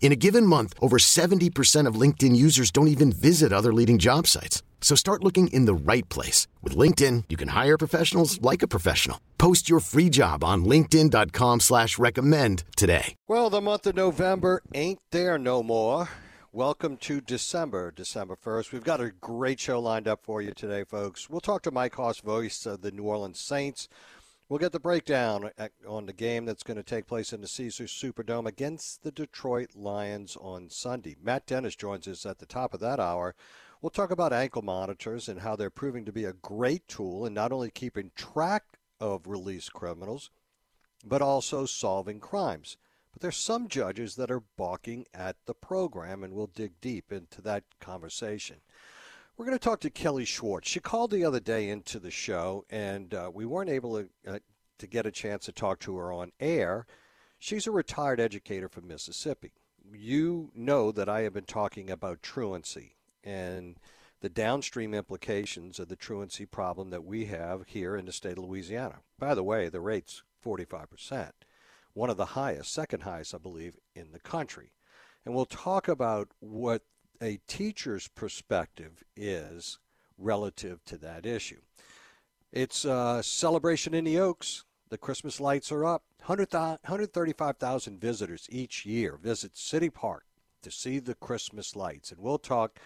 In a given month, over 70% of LinkedIn users don't even visit other leading job sites. So start looking in the right place. With LinkedIn, you can hire professionals like a professional. Post your free job on linkedin.com slash recommend today. Well, the month of November ain't there no more. Welcome to December, December 1st. We've got a great show lined up for you today, folks. We'll talk to Mike Hoss, voice of the New Orleans Saints. We'll get the breakdown on the game that's going to take place in the Caesars Superdome against the Detroit Lions on Sunday. Matt Dennis joins us at the top of that hour. We'll talk about ankle monitors and how they're proving to be a great tool in not only keeping track of released criminals, but also solving crimes. But there's some judges that are balking at the program, and we'll dig deep into that conversation. We're going to talk to Kelly Schwartz. She called the other day into the show, and uh, we weren't able to, uh, to get a chance to talk to her on air. She's a retired educator from Mississippi. You know that I have been talking about truancy and the downstream implications of the truancy problem that we have here in the state of Louisiana. By the way, the rate's 45%, one of the highest, second highest, I believe, in the country. And we'll talk about what a teacher's perspective is relative to that issue. It's a celebration in the Oaks. The Christmas lights are up. 135,000 visitors each year visit City Park to see the Christmas lights. And we'll talk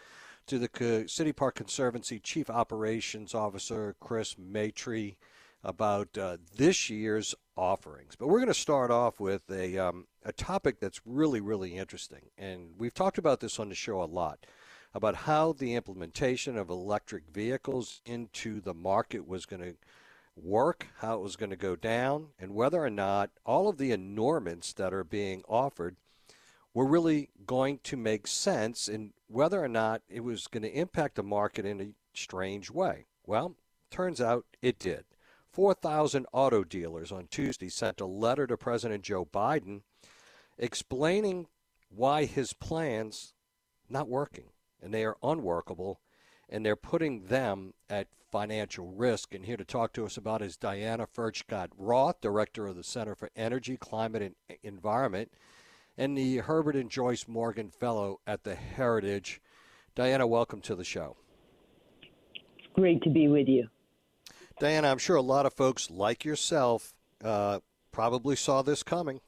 to the City Park Conservancy Chief Operations Officer, Chris Maitre, about uh, this year's offerings. But we're going to start off with a, um, a topic that's really, really interesting. And we've talked about this on the show a lot about how the implementation of electric vehicles into the market was going to work, how it was going to go down, and whether or not all of the enormous that are being offered were really going to make sense and whether or not it was going to impact the market in a strange way. Well, turns out it did. 4,000 auto dealers on Tuesday sent a letter to President Joe Biden explaining why his plans not working and they are unworkable and they're putting them at financial risk. And here to talk to us about is Diana Furchtgott Roth, Director of the Center for Energy, Climate, and Environment, and the Herbert and Joyce Morgan Fellow at the Heritage. Diana, welcome to the show. It's great to be with you. Diana, I'm sure a lot of folks like yourself uh, probably saw this coming.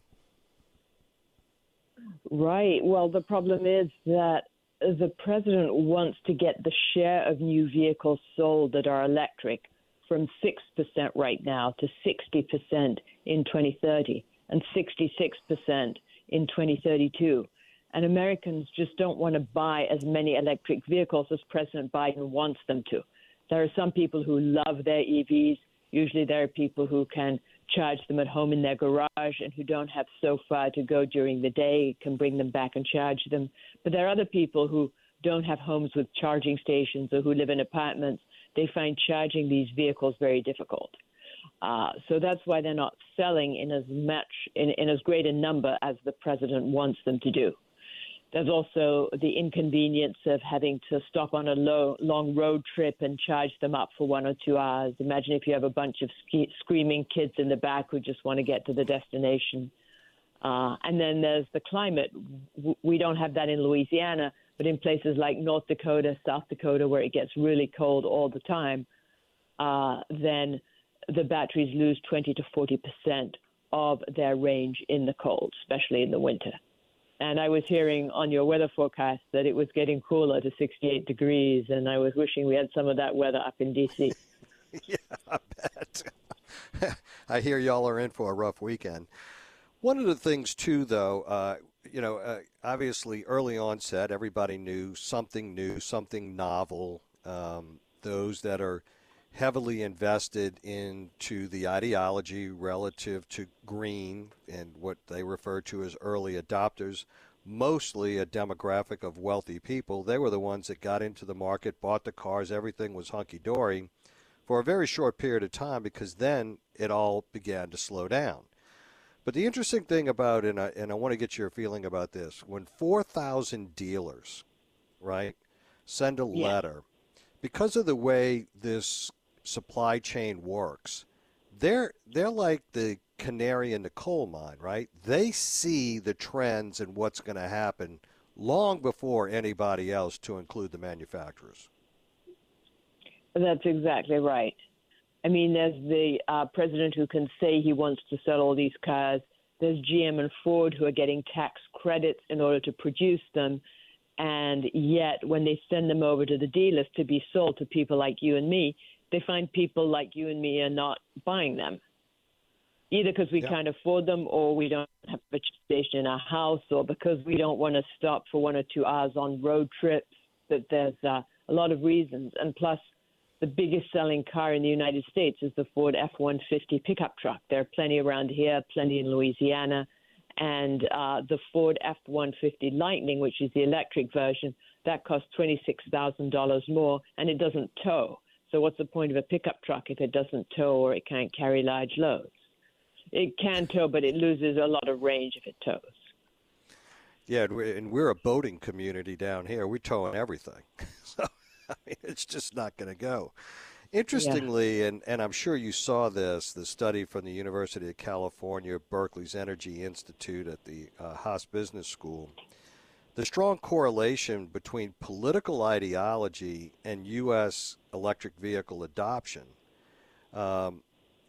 Right. Well, the problem is that the president wants to get the share of new vehicles sold that are electric from 6% right now to 60% in 2030 and 66% in 2032. And Americans just don't want to buy as many electric vehicles as President Biden wants them to. There are some people who love their EVs. Usually, there are people who can charge them at home in their garage and who don't have so far to go during the day, can bring them back and charge them. But there are other people who don't have homes with charging stations or who live in apartments. They find charging these vehicles very difficult. Uh, so that's why they're not selling in as much in, in as great a number as the president wants them to do. There's also the inconvenience of having to stop on a low, long road trip and charge them up for one or two hours. Imagine if you have a bunch of screaming kids in the back who just want to get to the destination. Uh, and then there's the climate. We don't have that in Louisiana, but in places like North Dakota, South Dakota, where it gets really cold all the time, uh, then the batteries lose 20 to 40 percent of their range in the cold, especially in the winter. And I was hearing on your weather forecast that it was getting cooler to 68 degrees, and I was wishing we had some of that weather up in D.C. yeah, I bet. I hear y'all are in for a rough weekend. One of the things, too, though, uh, you know, uh, obviously early onset, everybody knew something new, something novel. Um, those that are heavily invested into the ideology relative to green and what they refer to as early adopters mostly a demographic of wealthy people. They were the ones that got into the market, bought the cars, everything was hunky dory for a very short period of time because then it all began to slow down. But the interesting thing about, and I, and I want to get your feeling about this, when 4,000 dealers, right, send a yeah. letter, because of the way this supply chain works, they're they're like the canary in the coal mine, right? They see the trends and what's going to happen long before anybody else, to include the manufacturers. That's exactly right. I mean, there's the uh, president who can say he wants to sell all these cars. There's GM and Ford who are getting tax credits in order to produce them. And yet, when they send them over to the dealers to be sold to people like you and me, they find people like you and me are not buying them. Either because we yeah. can't afford them, or we don't have a station in our house, or because we don't want to stop for one or two hours on road trips. That there's uh, a lot of reasons. And plus, the biggest selling car in the United States is the Ford F 150 pickup truck. There are plenty around here, plenty in Louisiana. And uh, the Ford F 150 Lightning, which is the electric version, that costs $26,000 more and it doesn't tow. So, what's the point of a pickup truck if it doesn't tow or it can't carry large loads? It can tow, but it loses a lot of range if it tows. Yeah, and we're a boating community down here. We're towing everything. so, I mean, it's just not going to go. Interestingly, yeah. and, and I'm sure you saw this, the study from the University of California, Berkeley's Energy Institute at the uh, Haas Business School, the strong correlation between political ideology and U.S. electric vehicle adoption. Um,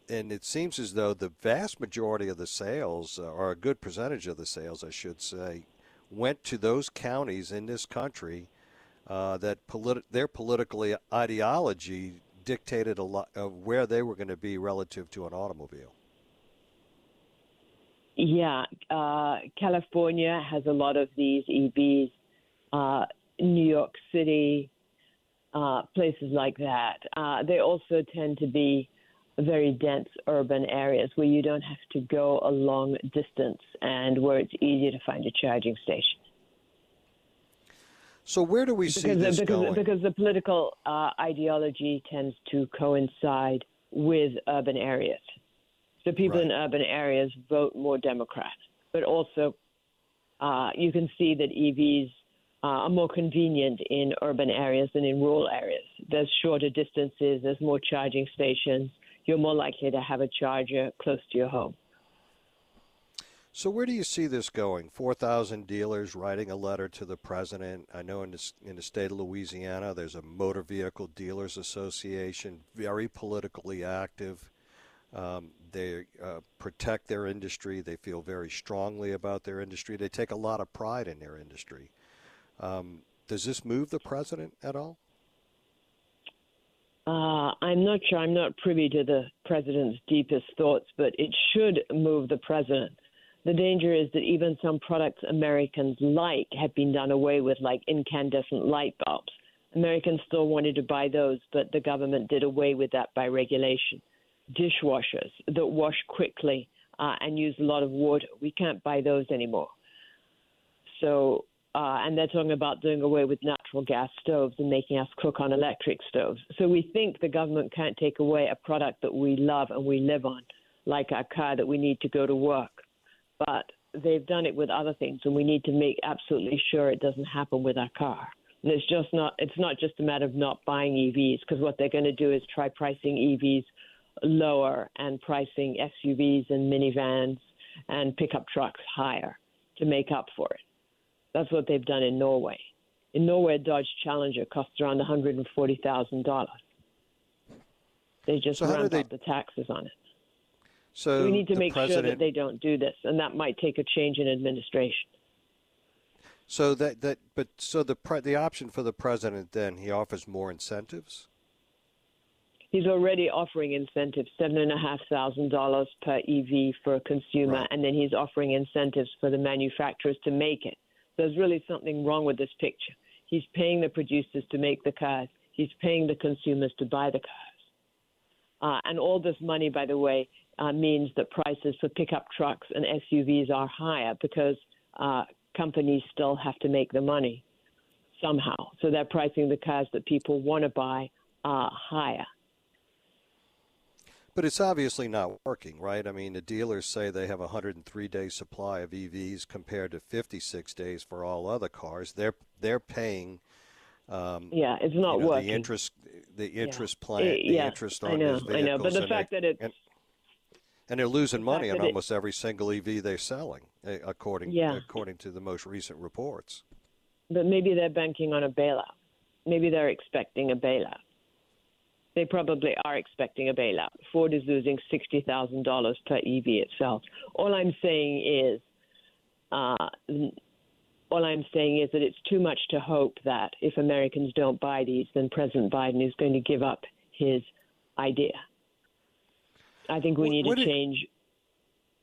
and it seems as though the vast majority of the sales, uh, or a good percentage of the sales, I should say, went to those counties in this country uh, that politi- their political ideology dictated a lot of where they were going to be relative to an automobile. Yeah, uh, California has a lot of these EVs. Uh, New York City, uh, places like that. Uh, they also tend to be very dense urban areas where you don't have to go a long distance and where it's easier to find a charging station. So where do we see because, this because, going? Because the political uh, ideology tends to coincide with urban areas. So people right. in urban areas vote more Democrat. But also, uh, you can see that EVs uh, are more convenient in urban areas than in rural areas. There's shorter distances, there's more charging stations. You're more likely to have a charger close to your home. So where do you see this going? Four thousand dealers writing a letter to the president. I know in the, in the state of Louisiana, there's a motor vehicle dealers association, very politically active. Um, they uh, protect their industry. They feel very strongly about their industry. They take a lot of pride in their industry. Um, does this move the president at all? Uh, I'm not sure. I'm not privy to the president's deepest thoughts, but it should move the president the danger is that even some products Americans like have been done away with, like incandescent light bulbs. Americans still wanted to buy those, but the government did away with that by regulation. Dishwashers that wash quickly uh, and use a lot of water, we can't buy those anymore. So, uh, and they're talking about doing away with natural gas stoves and making us cook on electric stoves. So we think the government can't take away a product that we love and we live on, like our car that we need to go to work but they've done it with other things, and we need to make absolutely sure it doesn't happen with our car. And it's just not it's not just a matter of not buying EVs because what they're going to do is try pricing EVs lower and pricing SUVs and minivans and pickup trucks higher to make up for it. That's what they've done in Norway. In Norway, a Dodge Challenger costs around one hundred and forty thousand dollars. They just so ramp they... up the taxes on it. So we need to make president... sure that they don't do this, and that might take a change in administration. So that that but so the pre, the option for the president then he offers more incentives. He's already offering incentives, seven and a half thousand dollars per EV for a consumer, right. and then he's offering incentives for the manufacturers to make it. There's really something wrong with this picture. He's paying the producers to make the cars. He's paying the consumers to buy the cars. Uh, and all this money, by the way, uh, means that prices for pickup trucks and SUVs are higher because uh, companies still have to make the money somehow. So they're pricing the cars that people want to buy uh, higher. But it's obviously not working, right? I mean, the dealers say they have a 103 day supply of EVs compared to 56 days for all other cars. They're they're paying. Um, yeah, it's not you know, working. The interest, the interest yeah. plan, it, the yeah, interest on I know, vehicles. I know, but the and fact they, that it's and, and they're losing the money on it, almost every single EV they're selling, eh, according yeah. according to the most recent reports. But maybe they're banking on a bailout. Maybe they're expecting a bailout. They probably are expecting a bailout. Ford is losing sixty thousand dollars per EV itself. All I'm saying is, uh, all I'm saying is that it's too much to hope that if Americans don't buy these, then President Biden is going to give up his idea. I think we What- need a change.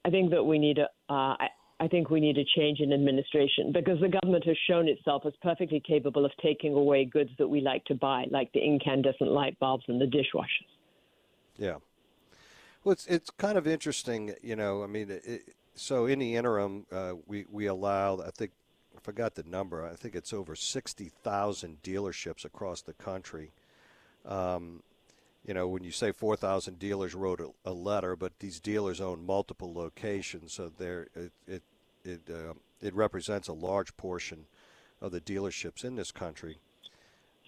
I think that we need a. Uh, I, I think we need a change in administration because the government has shown itself as perfectly capable of taking away goods that we like to buy, like the incandescent light bulbs and the dishwashers. Yeah. Well, it's it's kind of interesting, you know. I mean, it, so in the interim, uh, we we allow. I think I forgot the number. I think it's over sixty thousand dealerships across the country. Um, you know, when you say four thousand dealers wrote a, a, letter, but these dealers own multiple locations, so there it it it, uh, it represents a large portion of the dealerships in this country.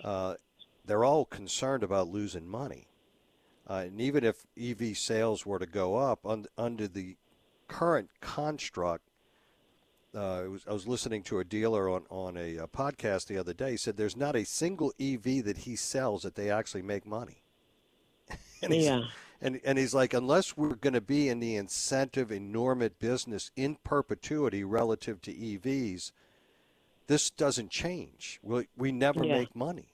Uh, they're all concerned about losing money. Uh, and even if EV sales were to go up un- under the current construct, uh, was, I was listening to a dealer on, on a, a, podcast the other day. He said there's not a single EV that he sells that they actually make money. and yeah. And, and he's like, unless we're going to be in the incentive enormous business in perpetuity relative to EVs, this doesn't change. We, we never yeah. make money.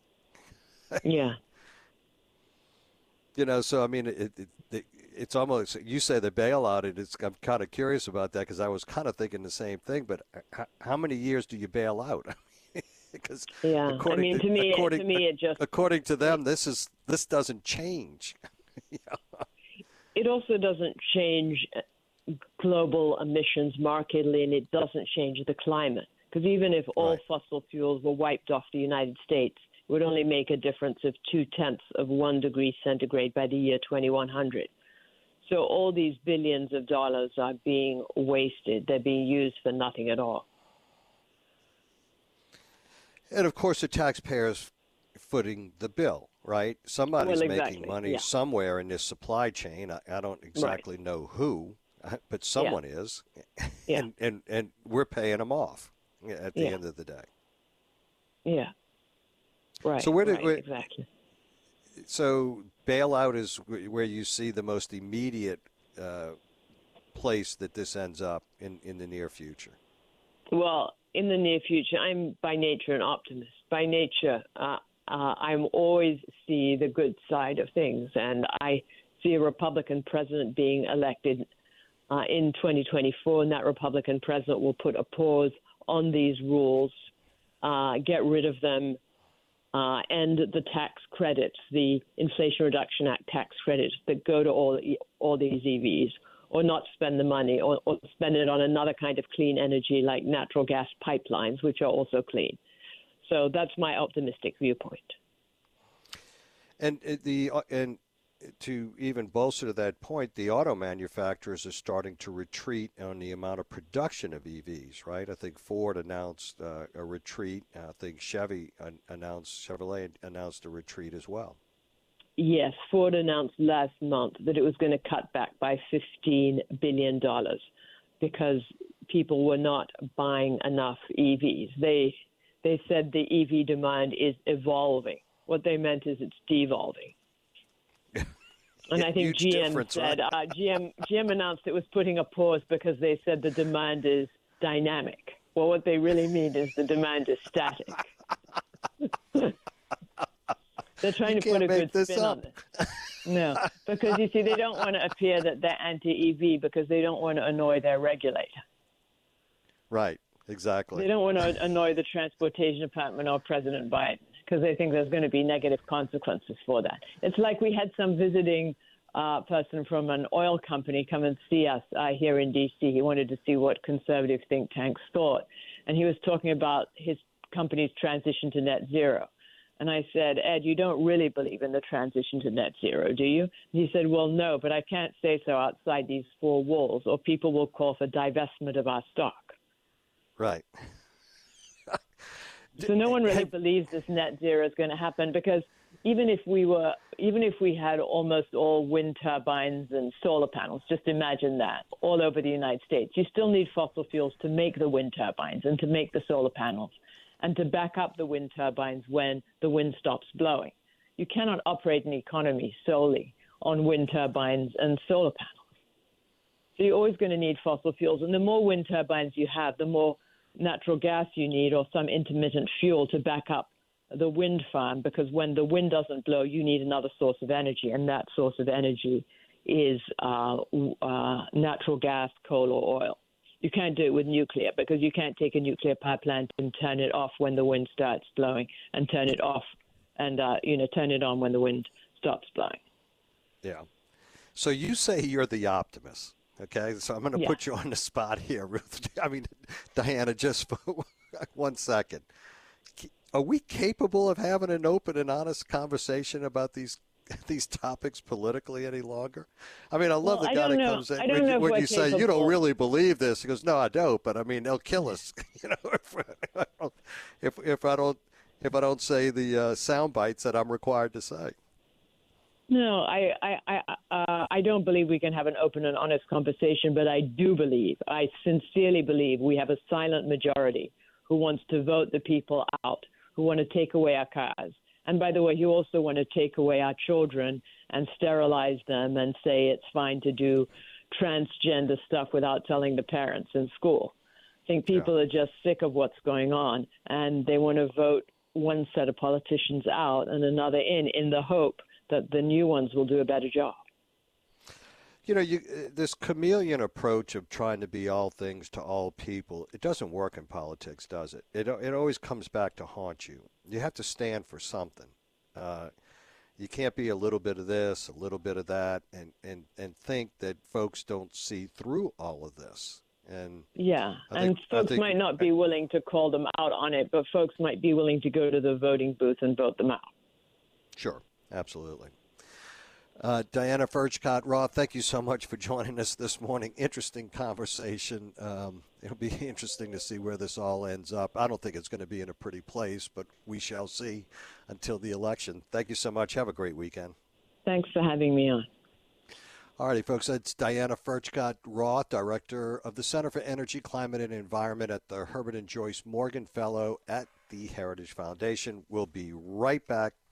yeah. You know, so I mean, it, it, it, it's almost you say the bailout. It, it's I'm kind of curious about that because I was kind of thinking the same thing. But uh, how, how many years do you bail out? because yeah, I mean, to me, according, to me, it just according to them, this is this doesn't change. yeah. It also doesn't change global emissions markedly, and it doesn't change the climate. Because even if all right. fossil fuels were wiped off the United States, it would only make a difference of two tenths of one degree centigrade by the year 2100. So all these billions of dollars are being wasted. They're being used for nothing at all. And of course, the taxpayers footing the bill, right? Somebody's well, exactly. making money yeah. somewhere in this supply chain. I, I don't exactly right. know who, but someone yeah. is, yeah. and, and and we're paying them off at the end of the day. Yeah. Right. So where did right, where, exactly? So bailout is where you see the most immediate uh, place that this ends up in in the near future. Well, in the near future, I'm by nature an optimist. By nature, uh, uh, I'm always see the good side of things, and I see a Republican president being elected uh, in 2024, and that Republican president will put a pause on these rules, uh, get rid of them, uh, the tax credits, the Inflation Reduction Act tax credits that go to all all these EVs or not spend the money or, or, spend it on another kind of clean energy like natural gas pipelines, which are also clean. So that's my optimistic viewpoint. And the and to even bolster that point, the auto manufacturers are starting to retreat on the amount of production of EVs. Right? I think Ford announced uh, a retreat. I think Chevy announced Chevrolet announced a retreat as well. Yes, Ford announced last month that it was going to cut back by $15 billion because people were not buying enough EVs. They, they said the EV demand is evolving. What they meant is it's devolving. And I think GM said right? uh, GM GM announced it was putting a pause because they said the demand is dynamic. Well, what they really mean is the demand is static. They're trying you to put a good this spin up. on it. No, because you see, they don't want to appear that they're anti-EV because they don't want to annoy their regulator. Right. Exactly. They don't want to annoy the Transportation Department or President Biden because they think there's going to be negative consequences for that. It's like we had some visiting uh, person from an oil company come and see us uh, here in D.C. He wanted to see what conservative think tanks thought. and he was talking about his company's transition to net zero. And I said, Ed, you don't really believe in the transition to net zero, do you? And he said, Well, no, but I can't say so outside these four walls, or people will call for divestment of our stock. Right. so no one really believes this net zero is going to happen because even if we were, even if we had almost all wind turbines and solar panels, just imagine that all over the United States, you still need fossil fuels to make the wind turbines and to make the solar panels and to back up the wind turbines when the wind stops blowing. You cannot operate an economy solely on wind turbines and solar panels. So you're always going to need fossil fuels. And the more wind turbines you have, the more natural gas you need or some intermittent fuel to back up the wind farm because when the wind doesn't blow, you need another source of energy, and that source of energy is uh, uh, natural gas, coal, or oil. You can't do it with nuclear because you can't take a nuclear power plant and turn it off when the wind starts blowing and turn it off and uh, you know turn it on when the wind stops blowing. Yeah. So you say you're the optimist. Okay, so I'm going to Yeah. put you on the spot here, Ruth. I mean, Diana, just for one second. Are we capable of having an open and honest conversation about these these topics politically any longer? I mean, I love Well, the guy that comes in when, you, when you say you don't really believe this. He goes, "No, I don't." But I mean, they'll kill us. you know, if, I don't- if if I don't if I don't say the uh, sound bites that I'm required to say. No, I, I, I, uh, I don't believe we can have an open and honest conversation, but I do believe, I sincerely believe, we have a silent majority who wants to vote the people out, who want to take away our cars. And by the way, you also want to take away our children and sterilize them and say it's fine to do transgender stuff without telling the parents in school. I think people are just sick of what's going on and they want to vote one set of politicians out and another in, in the hope that the new ones will do a better job. You know, you, uh, this chameleon approach of trying to be all things to all people, it doesn't work in politics, does it? It, it always comes back to haunt you. You have to stand for something. Uh, you can't be a little bit of this, a little bit of that, and, and, and think that folks don't see through all of this. And Yeah, I and folks think- might not be willing to call them out on it, but folks might be willing to go to the voting booth and vote them out. Sure, absolutely. Uh, Diana Furchtgott Roth, thank you so much for joining us this morning. Interesting conversation. Um, it'll be interesting to see where this all ends up. I don't think it's going to be in a pretty place, but we shall see until the election. Thank you so much. Have a great weekend. Thanks for having me on. All righty, folks. That's Diana Furchtgott Roth, Director of the Center for Energy, Climate, and Environment at the Herbert and Joyce Morgan Fellow at the Heritage Foundation. We'll be right back.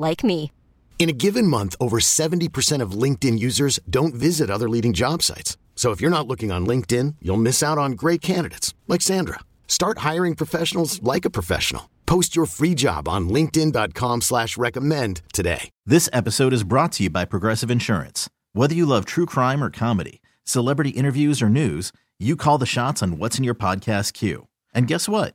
like me. In a given month, over 70% of LinkedIn users don't visit other leading job sites. So if you're not looking on LinkedIn, you'll miss out on great candidates like Sandra. Start hiring professionals like a professional. Post your free job on linkedin.com slash recommend today. This episode is brought to you by Progressive Insurance. Whether you love true crime or comedy, celebrity interviews or news, you call the shots on what's in your podcast queue. And guess what?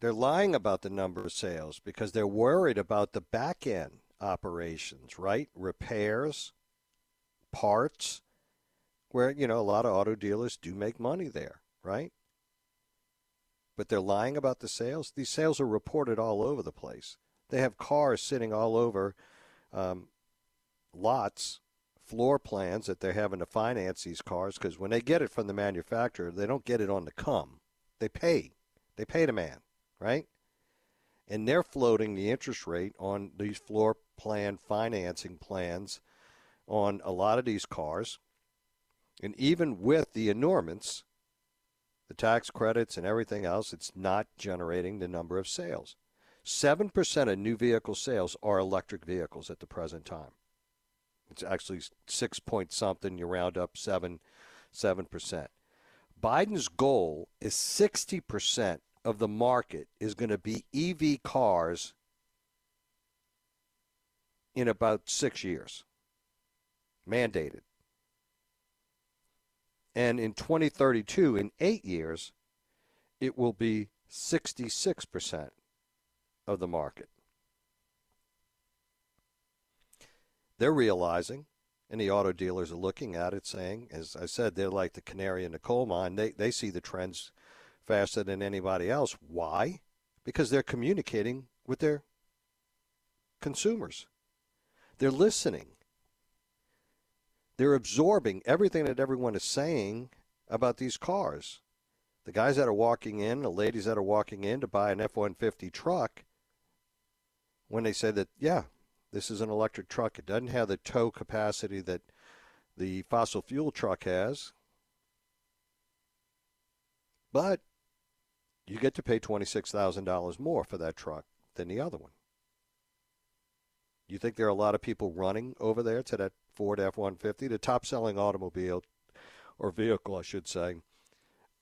They're lying about the number of sales because they're worried about the back end operations, right? Repairs, parts, where, you know, a lot of auto dealers do make money there, right? But they're lying about the sales. These sales are reported all over the place. They have cars sitting all over um, lots floor plans that they're having to finance these cars because when they get it from the manufacturer, they don't get it on the come. They pay. They pay the man, right? And they're floating the interest rate on these floor plan financing plans on a lot of these cars. And even with the enormous, the tax credits and everything else, it's not generating the number of sales. 7% of new vehicle sales are electric vehicles at the present time. It's actually 6 point something, you round up 7 7%. Biden's goal is 60% of the market is going to be EV cars in about 6 years. Mandated. And in 2032, in 8 years, it will be 66% of the market. They're realizing, and the auto dealers are looking at it saying, as I said, they're like the canary in the coal mine. They, they see the trends faster than anybody else. Why? Because they're communicating with their consumers. They're listening. They're absorbing everything that everyone is saying about these cars. The guys that are walking in, the ladies that are walking in to buy an F 150 truck, when they say that, yeah, this is an electric truck, it doesn't have the tow capacity that the fossil fuel truck has, but you get to pay $26,000 more for that truck than the other one. You think there are a lot of people running over there to that Ford F 150, the top selling automobile or vehicle, I should say,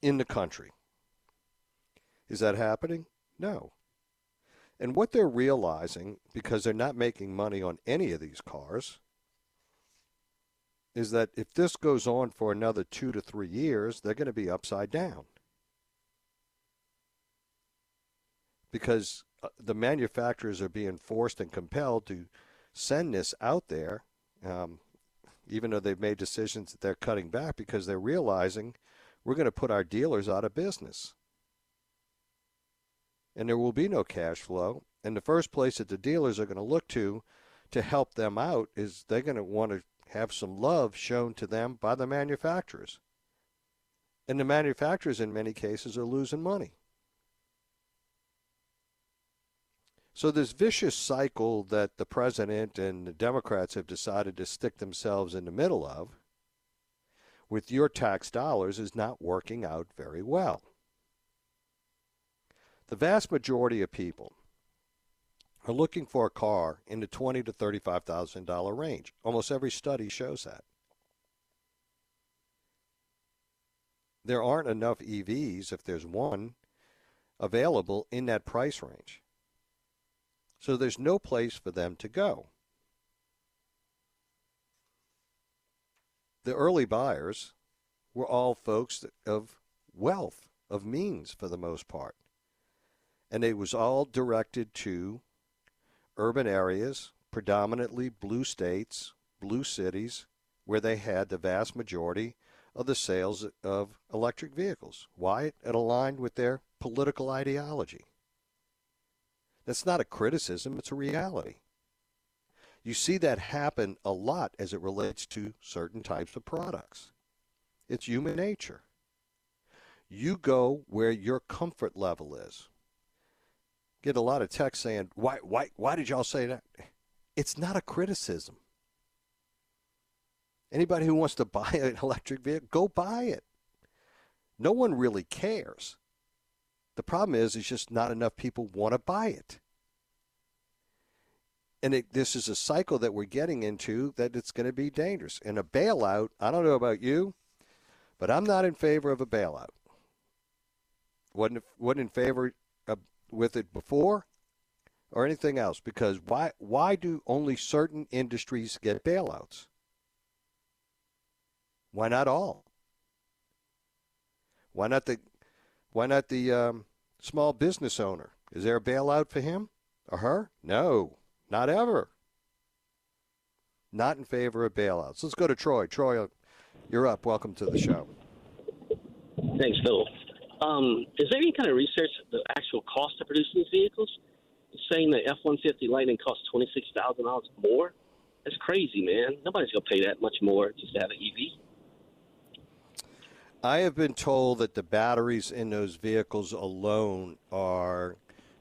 in the country? Is that happening? No. And what they're realizing, because they're not making money on any of these cars, is that if this goes on for another two to three years, they're going to be upside down. Because uh, the manufacturers are being forced and compelled to send this out there, um, even though they've made decisions that they're cutting back because they're realizing we're going to put our dealers out of business and there will be no cash flow. And the first place that the dealers are going to look to to help them out is they're going to want to have some love shown to them by the manufacturers. And the manufacturers, in many cases, are losing money. So, this vicious cycle that the president and the Democrats have decided to stick themselves in the middle of with your tax dollars is not working out very well. The vast majority of people are looking for a car in the twenty to thirty-five thousand dollar range. Almost every study shows that. There aren't enough EVs, if there's one, available in that price range. So there's no place for them to go. The early buyers were all folks of wealth, of means for the most part and it was all directed to urban areas, predominantly blue states, blue cities, where they had the vast majority of the sales of electric vehicles. Why? It aligned with their political ideology. That's not a criticism, it's a reality. You see that happen a lot as it relates to certain types of products. It's human nature. You go where your comfort level is get a lot of text saying, "Why, why, why did y'all say that?" It's not a criticism. Anybody who wants to buy an electric vehicle, go buy it. No one really cares. The problem is, it's just not enough people want to buy it. And it, this is a cycle that we're getting into that it's going to be dangerous. And a bailout, I don't know about you, but I'm not in favor of a bailout. Wasn't, wasn't in favor of, with it before or anything else because why why do only certain industries get bailouts? Why not all? Why not the why not the um, small business owner? Is there a bailout for him or her? No, not ever. Not in favor of bailouts. Let's go to Troy. Troy, you're up. Welcome to the show. Thanks, Phil. Um, is there any kind of research the actual cost of producing these vehicles? Saying the F one fifty Lightning costs twenty six thousand dollars more. That's crazy, man. Nobody's gonna pay that much more just to have an EV. I have been told that the batteries in those vehicles alone are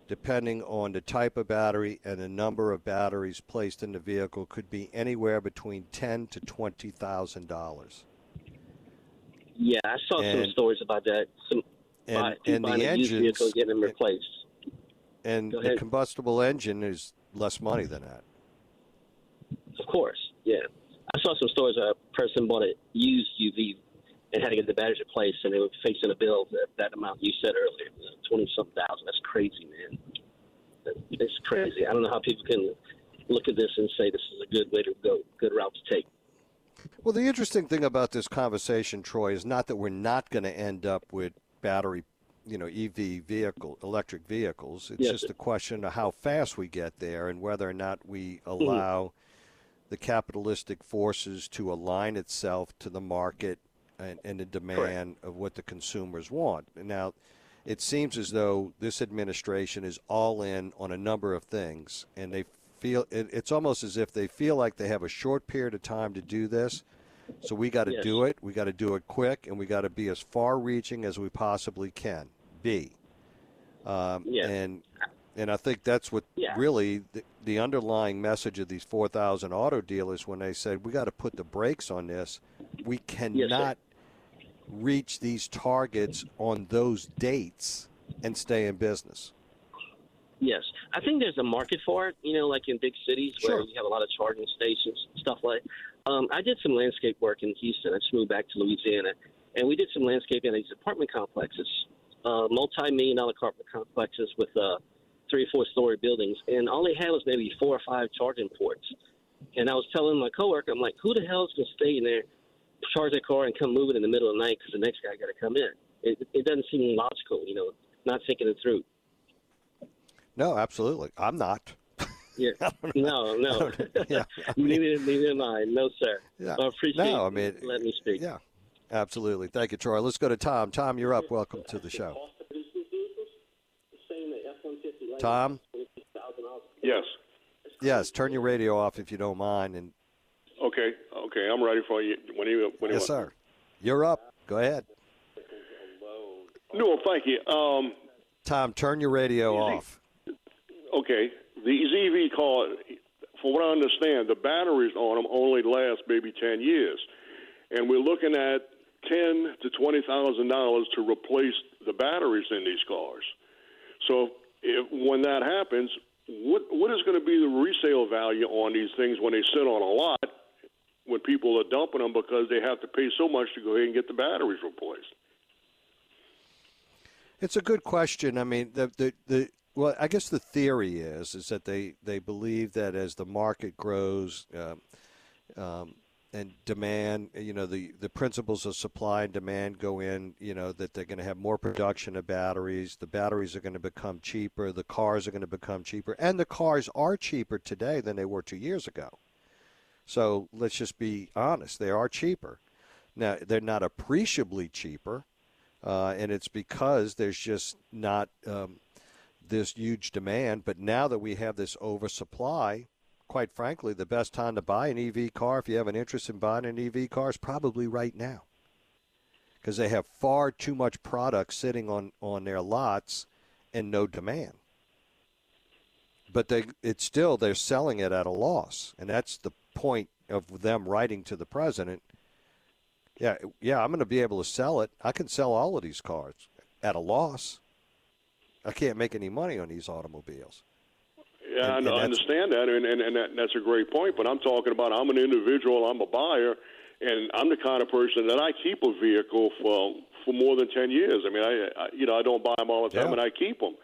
depending on the type of battery and the number of batteries placed in the vehicle, could be anywhere between ten to twenty thousand dollars. Yeah, I saw And- some stories about that. Some And, buy, and the engines, vehicle getting them replaced. and the combustible engine is less money than that. Of course, yeah. I saw some stories a person bought a used EV and had to get the batteries replaced, and they were facing a bill that, that amount you said earlier, twenty something thousand. That's crazy, man. It's crazy. I don't know how people can look at this and say this is a good way to go, good route to take. Well, the interesting thing about this conversation, Troy, is not that we're not going to end up with battery, you know, EV vehicle, electric vehicles. It's Yes. just a question of how fast we get there and whether or not we Mm-hmm. allow the capitalistic forces to align itself to the market and, and the demand of what the consumers want. Now, it seems as though this administration is all in on a number of things, and they feel it, it's almost as if they feel like they have a short period of time to do this. So we got to Yes. do it. We got to do it quick, and we got to be as far-reaching as we possibly can be. Um, Yeah. And and I think that's what Yeah. really the, the underlying message of these 4,000 auto dealers when they said we got to put the brakes on this. We cannot reach these targets on those dates and stay in business. Yes, I think there's a market for it. You know, like in big cities where Sure. you have a lot of charging stations, stuff like. Um, I did some landscape work in Houston. I just moved back to Louisiana, and we did some landscaping in these apartment complexes, uh, multi-million dollar apartment complexes with uh, three or four story buildings, and all they had was maybe four or five charging ports. And I was telling my coworker, I'm like, who the hell is going to stay in there, charge their car, and come move it in the middle of the night because the next guy got to come in? It, it doesn't seem logical, you know, not thinking it through. No, absolutely. I'm not. Yeah. No, no. Yeah. neither, neither am I. No, sir. Yeah. I appreciate No, I you mean, letting me speak. Yeah, absolutely. Thank you, Troy. Let's go to Tom. Tom, you're up. Welcome to the show. Tom? Yes. Yes, turn your radio off if you don't mind. And Okay. Okay. I'm ready for you. When you when you yes, sir. You're up. Go ahead. No, thank you. Um, Tom, turn your radio off. okay. These EV cars, for what I understand, the batteries on them only last maybe ten years, and we're looking at ten to twenty thousand dollars to replace the batteries in these cars. So, if when that happens, what what is going to be the resale value on these things when they sit on a lot? When people are dumping them because they have to pay so much to go ahead and get the batteries replaced. It's a good question. I mean, the the, the well, I guess the theory is is that they, they believe that as the market grows um, um, and demand, you know, the, the principles of supply and demand go in, you know, that they're going to have more production of batteries. The batteries are going to become cheaper. The cars are going to become cheaper. And the cars are cheaper today than they were two years ago. So let's just be honest, they are cheaper. Now, they're not appreciably cheaper, uh, and it's because there's just not um, this huge demand. But now that we have this oversupply, quite frankly, the best time to buy an EV car, if you have an interest in buying an EV car, is probably right now. Because they have far too much product sitting on, on their lots and no demand. But they, it's still, they're selling it at a loss. And that's the point of them writing to the president. Yeah, yeah, I'm going to be able to sell it. I can sell all of these cars at a loss. I can't make any money on these automobiles. Yeah, And- I and I understand that, and, and, and that, that's a great point. But I'm talking about I'm an individual, I'm a buyer, and I'm the kind of person that I keep a vehicle for for more than ten years. I mean, I, I you know I don't buy them all the time, Yeah. and I keep them.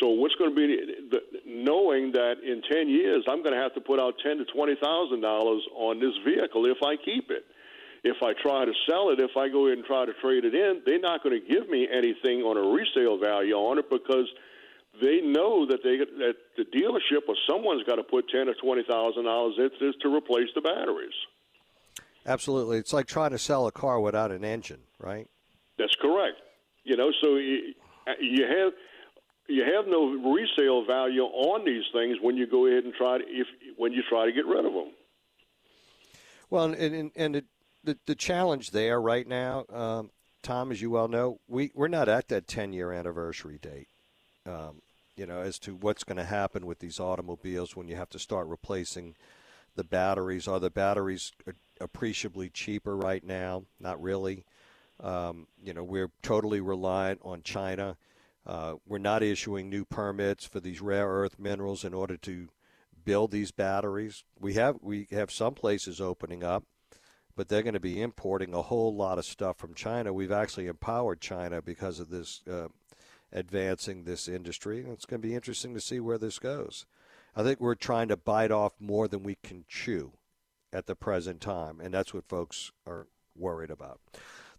So what's going to be the, knowing that in ten years I'm going to have to put out ten to twenty thousand dollars on this vehicle if I keep it. If I try to sell it, if I go in and try to trade it in, they're not going to give me anything on a resale value on it because they know that they that the dealership or someone's got to put ten or twenty thousand dollars into this to replace the batteries. Absolutely. It's like trying to sell a car without an engine, right? That's correct. You know, so you, you have you have no resale value on these things when you go ahead and try to if when you try to get rid of them. Well, and and, and it, the the challenge there right now, um, Tom, as you well know, we we're not at that ten year anniversary date. Um, you know, as to what's going to happen with these automobiles when you have to start replacing the batteries. Are the batteries appreciably cheaper right now? Not really. Um, you know, we're totally reliant on China. Uh, we're not issuing new permits for these rare earth minerals in order to build these batteries. We have we have some places opening up, but they're going to be importing a whole lot of stuff from China. We've actually empowered China because of this uh, advancing this industry, and it's going to be interesting to see where this goes. I think we're trying to bite off more than we can chew at the present time, and that's what folks are worried about.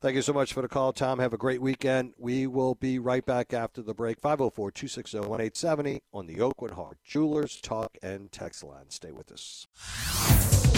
Thank you so much for the call, Tom. Have a great weekend. We will be right back after the break. 504 260 1870 on the Aucoin Hart Jewelers Talk and Text line. Stay with us.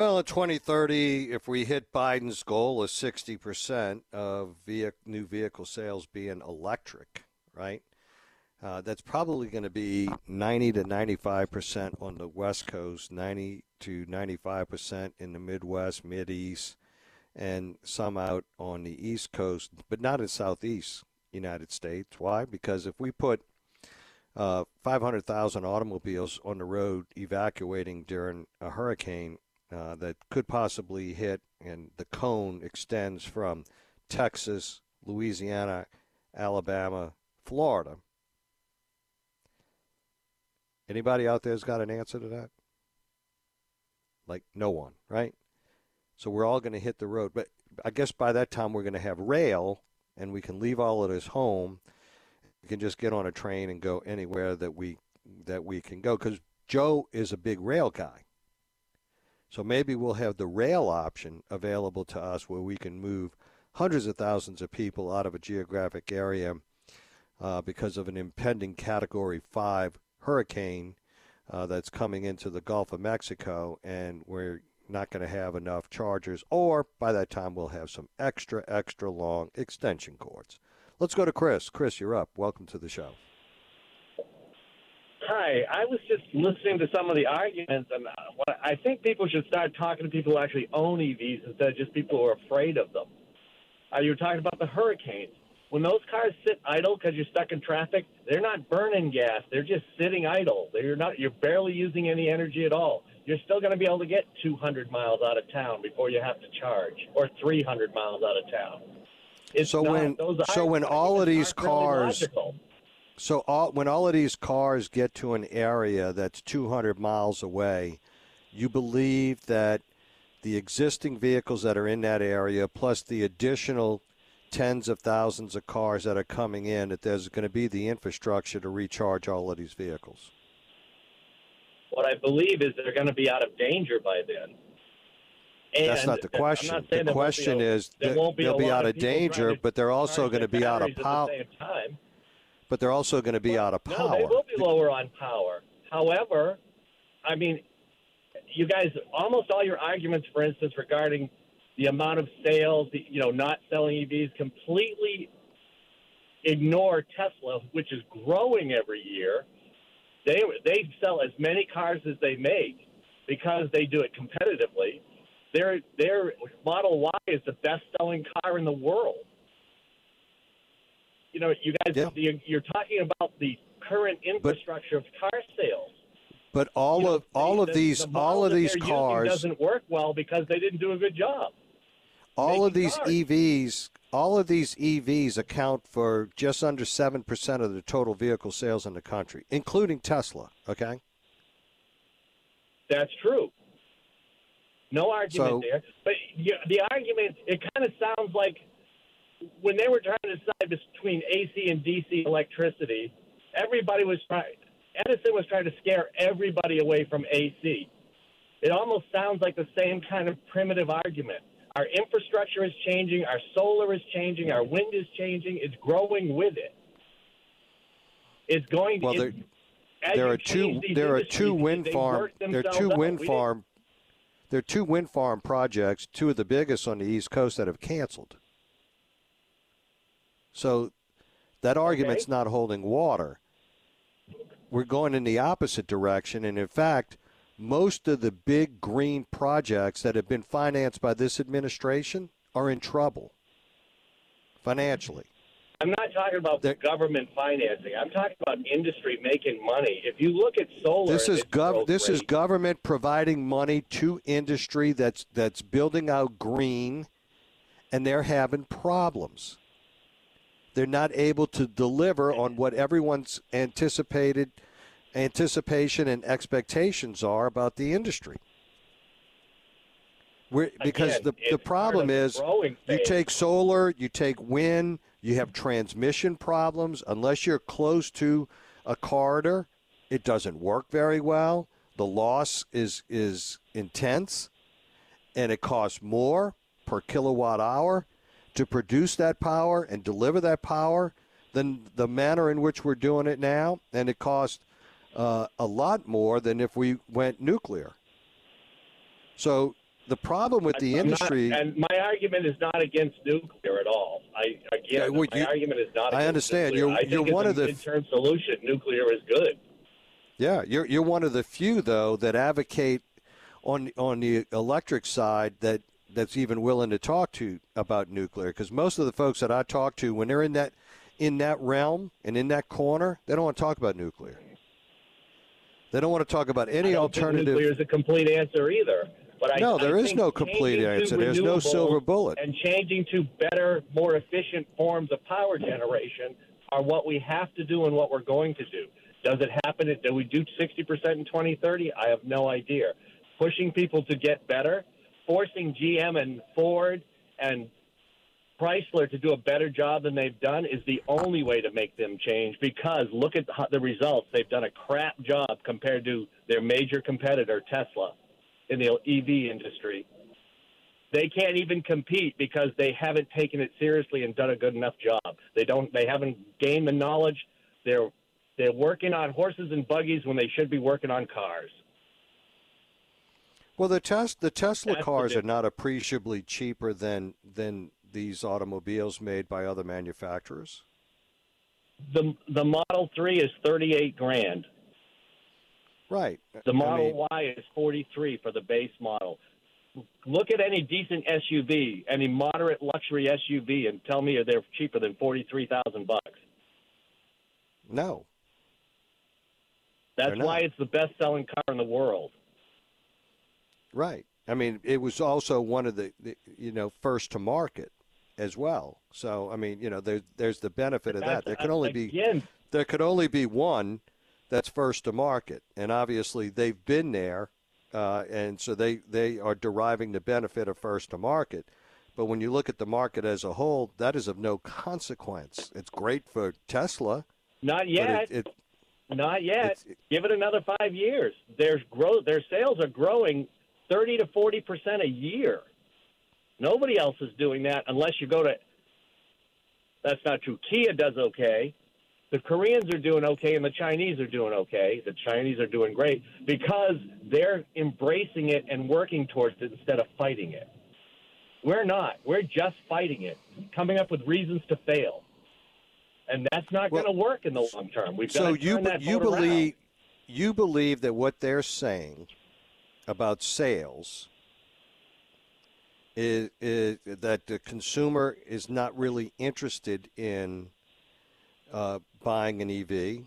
Well, in 2030, if we hit Biden's goal of 60% of new vehicle sales being electric, right? Uh, that's probably going to be 90 to 95% on the West Coast, 90 to 95% in the Midwest, Mid East, and some out on the East Coast, but not in Southeast United States. Why? Because if we put uh, 500,000 automobiles on the road evacuating during a hurricane, uh, that could possibly hit, and the cone extends from Texas, Louisiana, Alabama, Florida. Anybody out there's got an answer to that? Like no one, right? So we're all going to hit the road, but I guess by that time we're going to have rail, and we can leave all of this home. We can just get on a train and go anywhere that we that we can go because Joe is a big rail guy. So maybe we'll have the rail option available to us where we can move hundreds of thousands of people out of a geographic area uh, because of an impending Category 5 hurricane uh, that's coming into the Gulf of Mexico, and we're not going to have enough chargers, or by that time we'll have some extra, extra long extension cords. Let's go to Chris. Chris, you're up. Welcome to the show. Hi, I was just listening to some of the arguments, and uh, I think people should start talking to people who actually own EVs instead of just people who are afraid of them. Uh, you were talking about the hurricanes. When those cars sit idle because you're stuck in traffic, they're not burning gas; they're just sitting idle. They're not. You're barely using any energy at all. You're still going to be able to get 200 miles out of town before you have to charge, or 300 miles out of town. It's so not, when so when all of these cars. Really so all, when all of these cars get to an area that's 200 miles away, you believe that the existing vehicles that are in that area, plus the additional tens of thousands of cars that are coming in, that there's going to be the infrastructure to recharge all of these vehicles? What I believe is they're going to be out of danger by then. And That's not the question. The question is they'll be out of danger, but they're also going to be out of power but they're also going to be well, out of power. No, they will be lower on power. However, I mean, you guys, almost all your arguments, for instance, regarding the amount of sales, the, you know, not selling EVs, completely ignore Tesla, which is growing every year. They they sell as many cars as they make because they do it competitively. Their their Model Y is the best selling car in the world you know, you guys, yeah. you're talking about the current infrastructure but, of car sales. But all you know, of all of these the all of these cars doesn't work well because they didn't do a good job. All of these cars. EVs, all of these EVs account for just under seven percent of the total vehicle sales in the country, including Tesla. Okay. That's true. No argument so, there. But the argument, it kind of sounds like when they were trying to decide between AC and DC electricity, everybody was trying. Edison was trying to scare everybody away from AC. It almost sounds like the same kind of primitive argument. Our infrastructure is changing, our solar is changing, our wind is changing. It's growing with it. It's going. Well, it, there are two there are two wind farm there are two wind farm there are two wind farm projects, two of the biggest on the East Coast that have canceled. So that argument's okay. not holding water. We're going in the opposite direction, and in fact, most of the big green projects that have been financed by this administration are in trouble financially. I'm not talking about the government financing. I'm talking about industry making money. If you look at solar, this is gov- this rate, is government providing money to industry that's that's building out green, and they're having problems. They're not able to deliver on what everyone's anticipated anticipation and expectations are about the industry. We're, because Again, the, the problem is you take solar, you take wind, you have transmission problems. Unless you're close to a corridor, it doesn't work very well. The loss is is intense, and it costs more per kilowatt hour to produce that power and deliver that power than the manner in which we're doing it now, and it costs uh, a lot more than if we went nuclear. So the problem with the I'm industry, not, and my argument is not against nuclear at all. I again, yeah, well, my you, argument is not. I understand. Nuclear. You're I you're one of the midterm solution. Nuclear is good. Yeah, you're you're one of the few though that advocate on on the electric side that that's even willing to talk to about nuclear because most of the folks that I talk to when they're in that in that realm and in that corner, they don't want to talk about nuclear. They don't want to talk about any alternative. nuclear is a complete answer either. But no, I, there I is no complete answer. There's no silver bullet. And changing to better, more efficient forms of power generation are what we have to do and what we're going to do. Does it happen? Do we do 60% in 2030? I have no idea. Pushing people to get better, forcing GM and Ford and Chrysler to do a better job than they've done is the only way to make them change because look at the results. They've done a crap job compared to their major competitor, Tesla in the EV industry. They can't even compete because they haven't taken it seriously and done a good enough job. They don't. They haven't gained the knowledge. They're they're working on horses and buggies when they should be working on cars. Well, the test the Tesla That's cars the are not appreciably cheaper than than these automobiles made by other manufacturers. The the Model Three is thirty eight grand. Right. The Model I mean, Y is 43 for the base model. Look at any decent SUV, any moderate luxury SUV, and tell me are they're cheaper than 43,000 bucks. No. That's why it's the best-selling car in the world. Right. I mean, it was also one of the, the you know first to market as well. So I mean, you know, there, there's the benefit of that. There can only again, be there could only be one that's first to market, and obviously they've been there, uh, and so they they are deriving the benefit of first to market. But when you look at the market as a whole, that is of no consequence. It's great for Tesla. Not yet. It, it, Not yet. Give it another five years. There's growth. Their sales are growing thirty to forty percent a year. Nobody else is doing that unless you go to. That's not true. Kia does okay. The Koreans are doing okay and the Chinese are doing okay. The Chinese are doing great because they're embracing it and working towards it instead of fighting it. We're not. We're just fighting it, coming up with reasons to fail. And that's not well, going to work in the long term. We've so got to you, turn that you believe around. you believe that what they're saying about sales is, is that the consumer is not really interested in uh, buying an EV.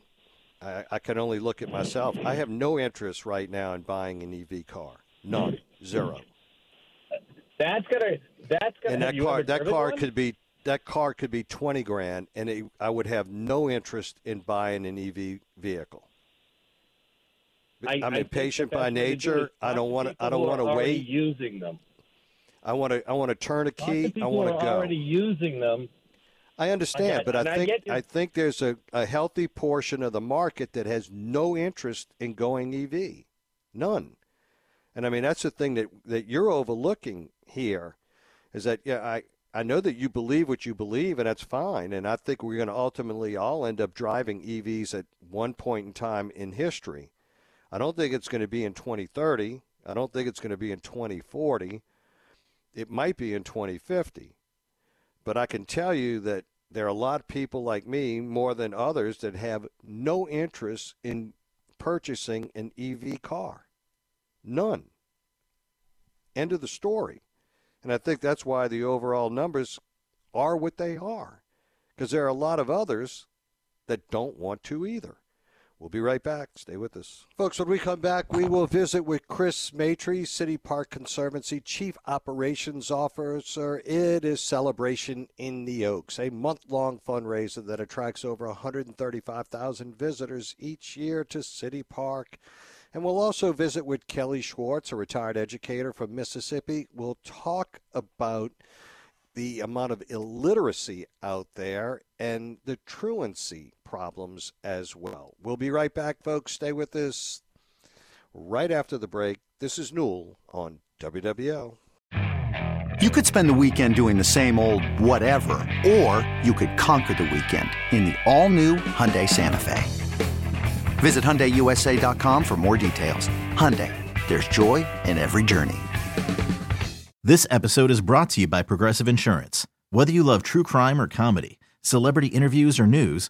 I, I, can only look at myself. I have no interest right now in buying an EV car. None. Zero. That's gonna. That's gonna. And that car. That car one? could be. That car could be twenty grand, and it, I would have no interest in buying an EV vehicle. I, am impatient by nature. I don't want to. I don't want to wait. Using them. I want to. I want to turn a key. I want to go. Already using them I understand, but I think I, I, think there's a, a healthy portion of the market that has no interest in going EV, none. And I mean that's the thing that that you're overlooking here, is that yeah I I know that you believe what you believe, and that's fine. And I think we're going to ultimately all end up driving EVs at one point in time in history. I don't think it's going to be in 2030. I don't think it's going to be in 2040. It might be in 2050. But I can tell you that there are a lot of people like me, more than others, that have no interest in purchasing an EV car. None. End of the story. And I think that's why the overall numbers are what they are. Because there are a lot of others that don't want to either. We'll be right back. Stay with us. Folks, when we come back, we will visit with Chris Maitre, City Park Conservancy Chief Operations Officer. It is Celebration in the Oaks, a month long fundraiser that attracts over 135,000 visitors each year to City Park. And we'll also visit with Kelly Schwartz, a retired educator from Mississippi. We'll talk about the amount of illiteracy out there and the truancy problems as well. We'll be right back, folks. Stay with us right after the break. This is Newell on WWL. You could spend the weekend doing the same old whatever, or you could conquer the weekend in the all-new Hyundai Santa Fe. Visit HyundaiUSA.com for more details. Hyundai, there's joy in every journey. This episode is brought to you by Progressive Insurance. Whether you love true crime or comedy, celebrity interviews or news,